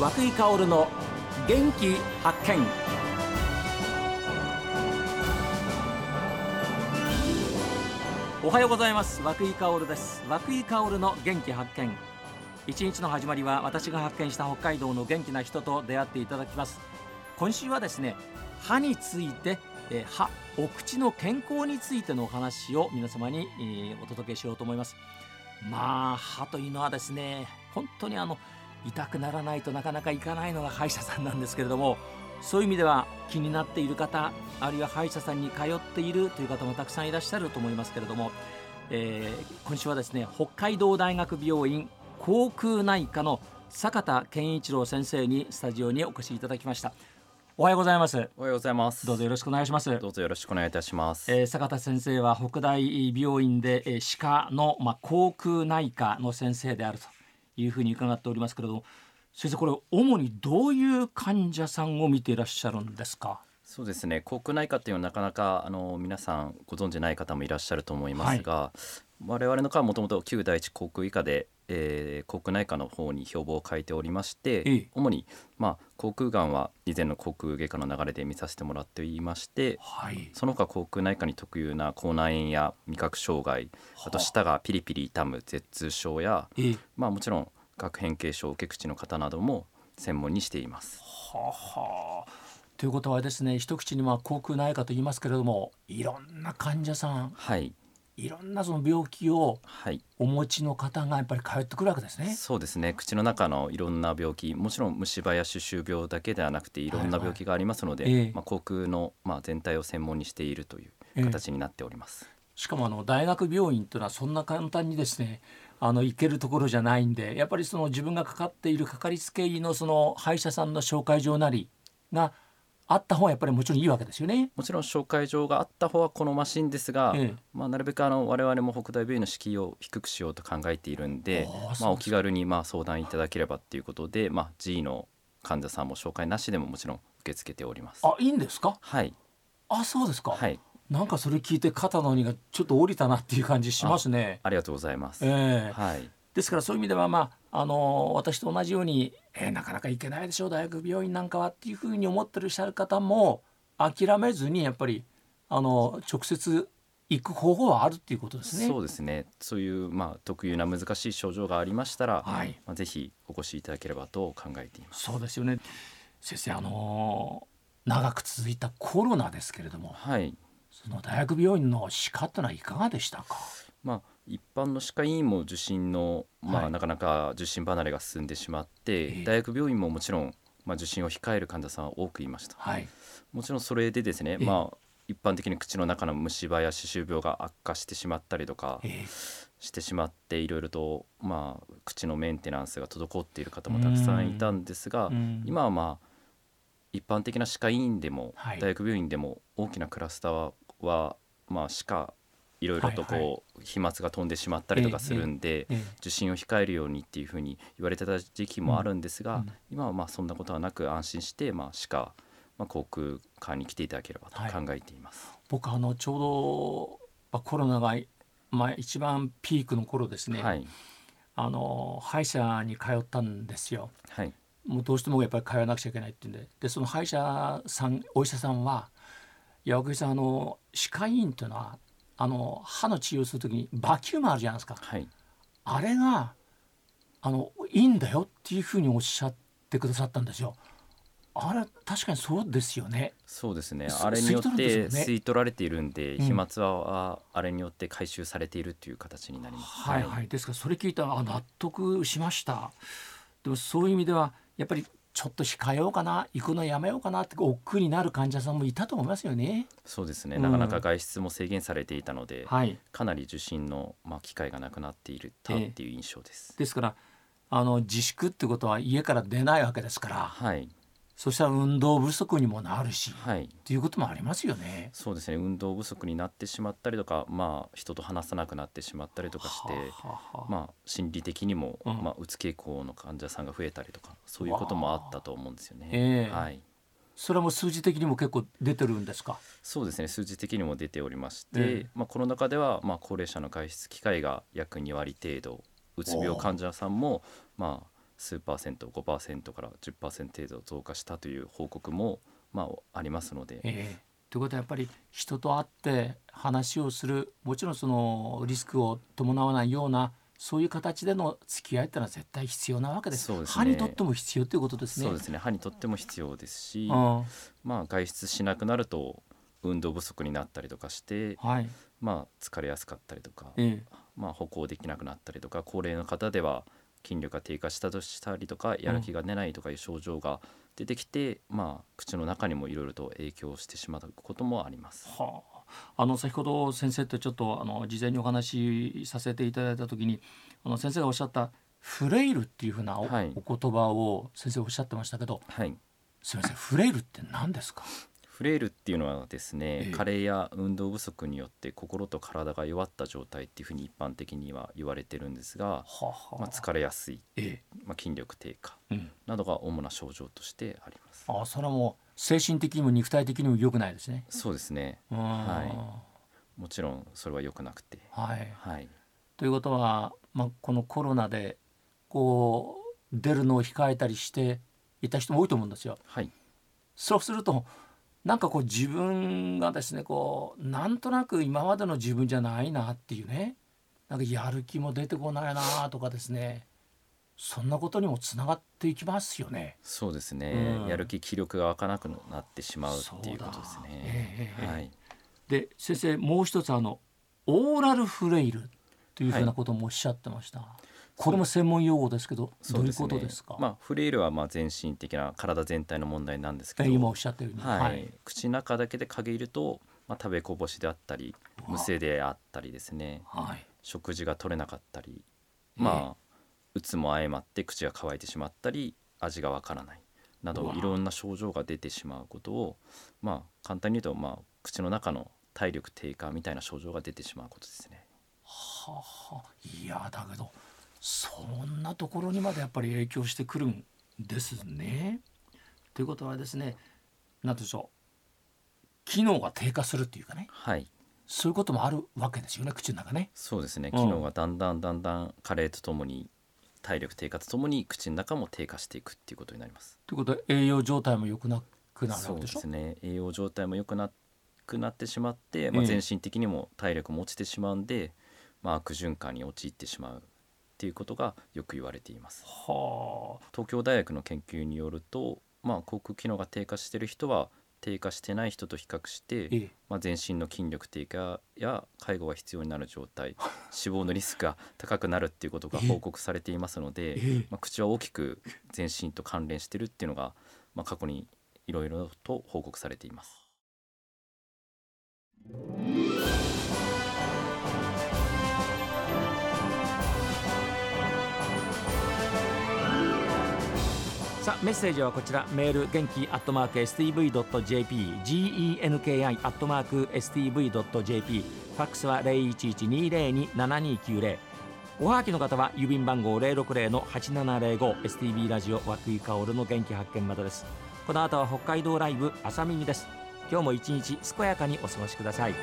和久井薫の元気発見。おはようございます。和久井薫です。和久井薫の元気発見。一日の始まりは私が発見した北海道の元気な人と出会っていただきます。今週はですね歯についてえ歯お口の健康についてのお話を皆様に、えーお届けしようと思います。まあ歯というのはですね本当にあの痛くならないとなかなかいかないのが歯医者さんなんですけれどもそういう意味では気になっている方あるいは歯医者さんに通っているという方もたくさんいらっしゃると思いますけれども、えー今週はですね北海道大学病院口腔内科の坂田健一郎先生にスタジオにお越しいただきましたおはようございますおはようございます。どうぞよろしくお願いしますどうぞよろしくお願いいたします。えー坂田先生は北大病院で、えー歯科の、まあ、口腔内科の先生であるというふうに伺っておりますけれども先生これ主にどういう患者さんを見ていらっしゃるんですか？そうですね。口腔内科っていうのはなかなかあの皆さんご存知ない方もいらっしゃると思いますが、我々の科はもともと旧第一口腔医科で、えー、口腔内科の方に標榜を書いておりまして、ええ。主にまあ口腔がんは以前の口腔外科の流れで見させてもらっていまして。はい。その他口腔内科に特有な口内炎や味覚障害あ。と舌がピリピリ痛む舌痛症やえーまあもちろん顎変形症受け口の方なども専門にしています。はあはあ。ということはですね一口にまあ口腔内科と言いますけれどもいろんな患者さん。はいいろんなその病気をはい。お持ちの方がやっぱり通ってくるわけですね。そうですね。口の中のいろんな病気もちろん虫歯や歯周病だけではなくていろんな病気がありますので、はいはい。ええ。まあ、口腔の、まあ、全体を専門にしているというええ。形になっております。しかもあの大学病院というのはそんな簡単にですねあの行けるところじゃないんでやっぱりその自分がかかっているかかりつけ医のその歯医者さんの紹介状なりがあった方がやっぱりもちろんいいわけですよね。もちろん紹介状があった方は好ましいんですが、ええまあ、なるべくあの我々も北大病院の敷居を低くしようと考えているんでまあ、お気軽にまあ相談いただければっていうことで、まあ、G の患者さんも紹介なしでももちろん受け付けております。あいいんですか？はい、あそうですか、はい、なんかそれ聞いて肩の荷がちょっと降りたなっていう感じしますね。ありがとうございます。ええはい、ですからそういう意味ではまああの私と同じように、えーなかなか行けないでしょう大学病院なんかはっていうふうに思ってらっしゃる方も諦めずにやっぱりあの直接行く方法はあるっていうことですね。そうですね。そういうまあ特有な難しい症状がありましたら、はいまあぜひお越しいただければと考えています。そうですよね先生あの長く続いたコロナですけれどもはい。その大学病院の歯科ってのはいかがでしたか？まあ一般の歯科医院も受診のまあ、はい。なかなか受診離れが進んでしまって、ええ。大学病院ももちろんまあ受診を控える患者さんは多くいました。はい。もちろんそれでですね、ええ。まあ一般的に口の中の虫歯や歯周病が悪化してしまったりとかえしてしまっていろいろとまあ口のメンテナンスが滞っている方もたくさんいたんですが、うん。今はまあ一般的な歯科医院でも、はい。大学病院でも大きなクラスターはまあ歯科いろい。ろとこう、はいは飛沫が飛んでしまったりとかするんで、ええ受診を控えるようにっていうふうに言われてた時期もあるんですが、今はまあそんなことはなく安心してまあ歯科、まあ、航空科に来ていただければと考えています。僕あのちょうど、まあ、コロナが、まあ、一番ピークの頃ですね、はい。あの歯医者に通ったんですよ。はい。もうどうしてもやっぱり通わなくちゃいけないっていうんで。でその歯医者さんお医者さんは「いや奥井さんあの歯科医院っていうのはあの歯の治療する時にバキュームあるじゃないですか。はい。あれがあのいいんだよ」っていうふうにおっしゃってくださったんですよ。あれ確かにそうですよね。そうですね。すあれによって吸い取られているんで、うん。飛沫はあれによって回収されているという形になります。はいはい、ですからそれ聞いたらあ納得しました。でもそういう意味ではやっぱりちょっと控えようかな行くのやめようかなって億劫になる患者さんもいたと思いますよね。そうですね、うん。なかなか外出も制限されていたので、はい、かなり受診の、まあ、機会がなくなっているっていう印象です。ですからあの自粛ってことは家から出ないわけですから。はいそしたら運動不足にもなるし、はい。っていうこともありますよね。そうですね。運動不足になってしまったりとか、まあ、人と話さなくなってしまったりとかして、はあはまあ、心理的にも、うん。まあ、うつ傾向の患者さんが増えたりとかそういうこともあったと思うんですよね。ええ。はい、それはもう数字的にも結構出てるんですか？そうですね。数字的にも出ておりまして、ええ。まあ、この中では、まあ、高齢者の外出機会が約2割程度うつ病患者さんも、まあ、数パーセント5%から10%程度増加したという報告もまあありますので。ええということはやっぱり人と会って話をするもちろんそのリスクを伴わないようなそういう形での付き合いってのは絶対必要なわけです。ですね歯にとっても必要ということですね。そうですね歯にとっても必要ですし、うんまあ、外出しなくなると運動不足になったりとかして、はい。まあ、疲れやすかったりとか、ええまあ、歩行できなくなったりとか高齢の方では筋力が低下したとしたりとかやる気が出ないとかいう症状が出てきて、まあ、口の中にもいろいろと影響してしまうこともあります。はあ、あの先ほど先生とちょっとあの事前にお話しさせていただいた時にあの先生がおっしゃったフレイルっていうふうなお,、はい。お言葉を先生おっしゃってましたけどはい。すみませんフレイルって何ですか？フレイルっていうのはですね、ええ。加齢や運動不足によって心と体が弱った状態っていうふうに一般的には言われてるんですが、まあ、疲れやすい、えまあ、筋力低下などが主な症状としてあります。あそれはもう精神的にも肉体的にも良くないですね。そうですね。うん。はもちろんそれは良くなくて、はい、はい、ということは、まあ、このコロナでこう出るのを控えたりしていた人も多いと思うんですよ。はい、そうするとなんかこう自分がですねこうなんとなく今までの自分じゃないなっていうね。なんかやる気も出てこないなとかですね。そんなことにもつながっていきますよね。そうですね、うん。やる気気力が湧かなくなってしまうっていうことですね。ええええ。はい、で先生もう一つあのオーラルフレイルというふうなこともおっしゃってました。これも専門用語ですけどどういうことですか？まあ、フレイルはまあ全身的な体全体の問題なんですけど、え今おっしゃったように、はい。口の中だけで限ると、まあ、食べこぼしであったりむせであったりですね。はい。食事が取れなかったりええ。まあうつも相まって口が乾いてしまったり味がわからない。などいろんな症状が出てしまうことをまあ簡単に言うと、まあ、口の中の体力低下みたいな症状が出てしまうことですね。はあはあ。いやだけどそんなところにまでやっぱり影響してくるんですね。ということはですね何でしょう。機能が低下するっていうかね。はい。そういうこともあるわけですよね口の中ね。そうですね。うん。機能がだんだんだんだん加齢とともに体力低下とともに口の中も低下していくっていうことになります。ということは栄養状態も良くなくなるそうでわけでしょ？すね。栄養状態も良くなくなってしまって、まあ、ええ全身的にも体力も落ちてしまうんで、まあ、悪循環に陥ってしまうっていうことがよく言われています。はあ。東京大学の研究によると、まあ、口腔機能が低下している人は低下してない人と比較して、ええ。まあ、全身の筋力低下や介護が必要になる状態 死亡のリスクが高くなるっていうことが報告されていますので、ええ。まあ、口は大きく全身と関連してるっていうのが、まあ、過去にいろいろと報告されています。さあメッセージはこちら。メール元気アットマーク STV.jp genki アットマーク STV.jp ファックスは0112027290おはがきの方は郵便番号060-8705 STB ラジオ和久井薫の元気発見までです。この後は北海道ライブ朝耳です。今日も一日健やかにお過ごしください。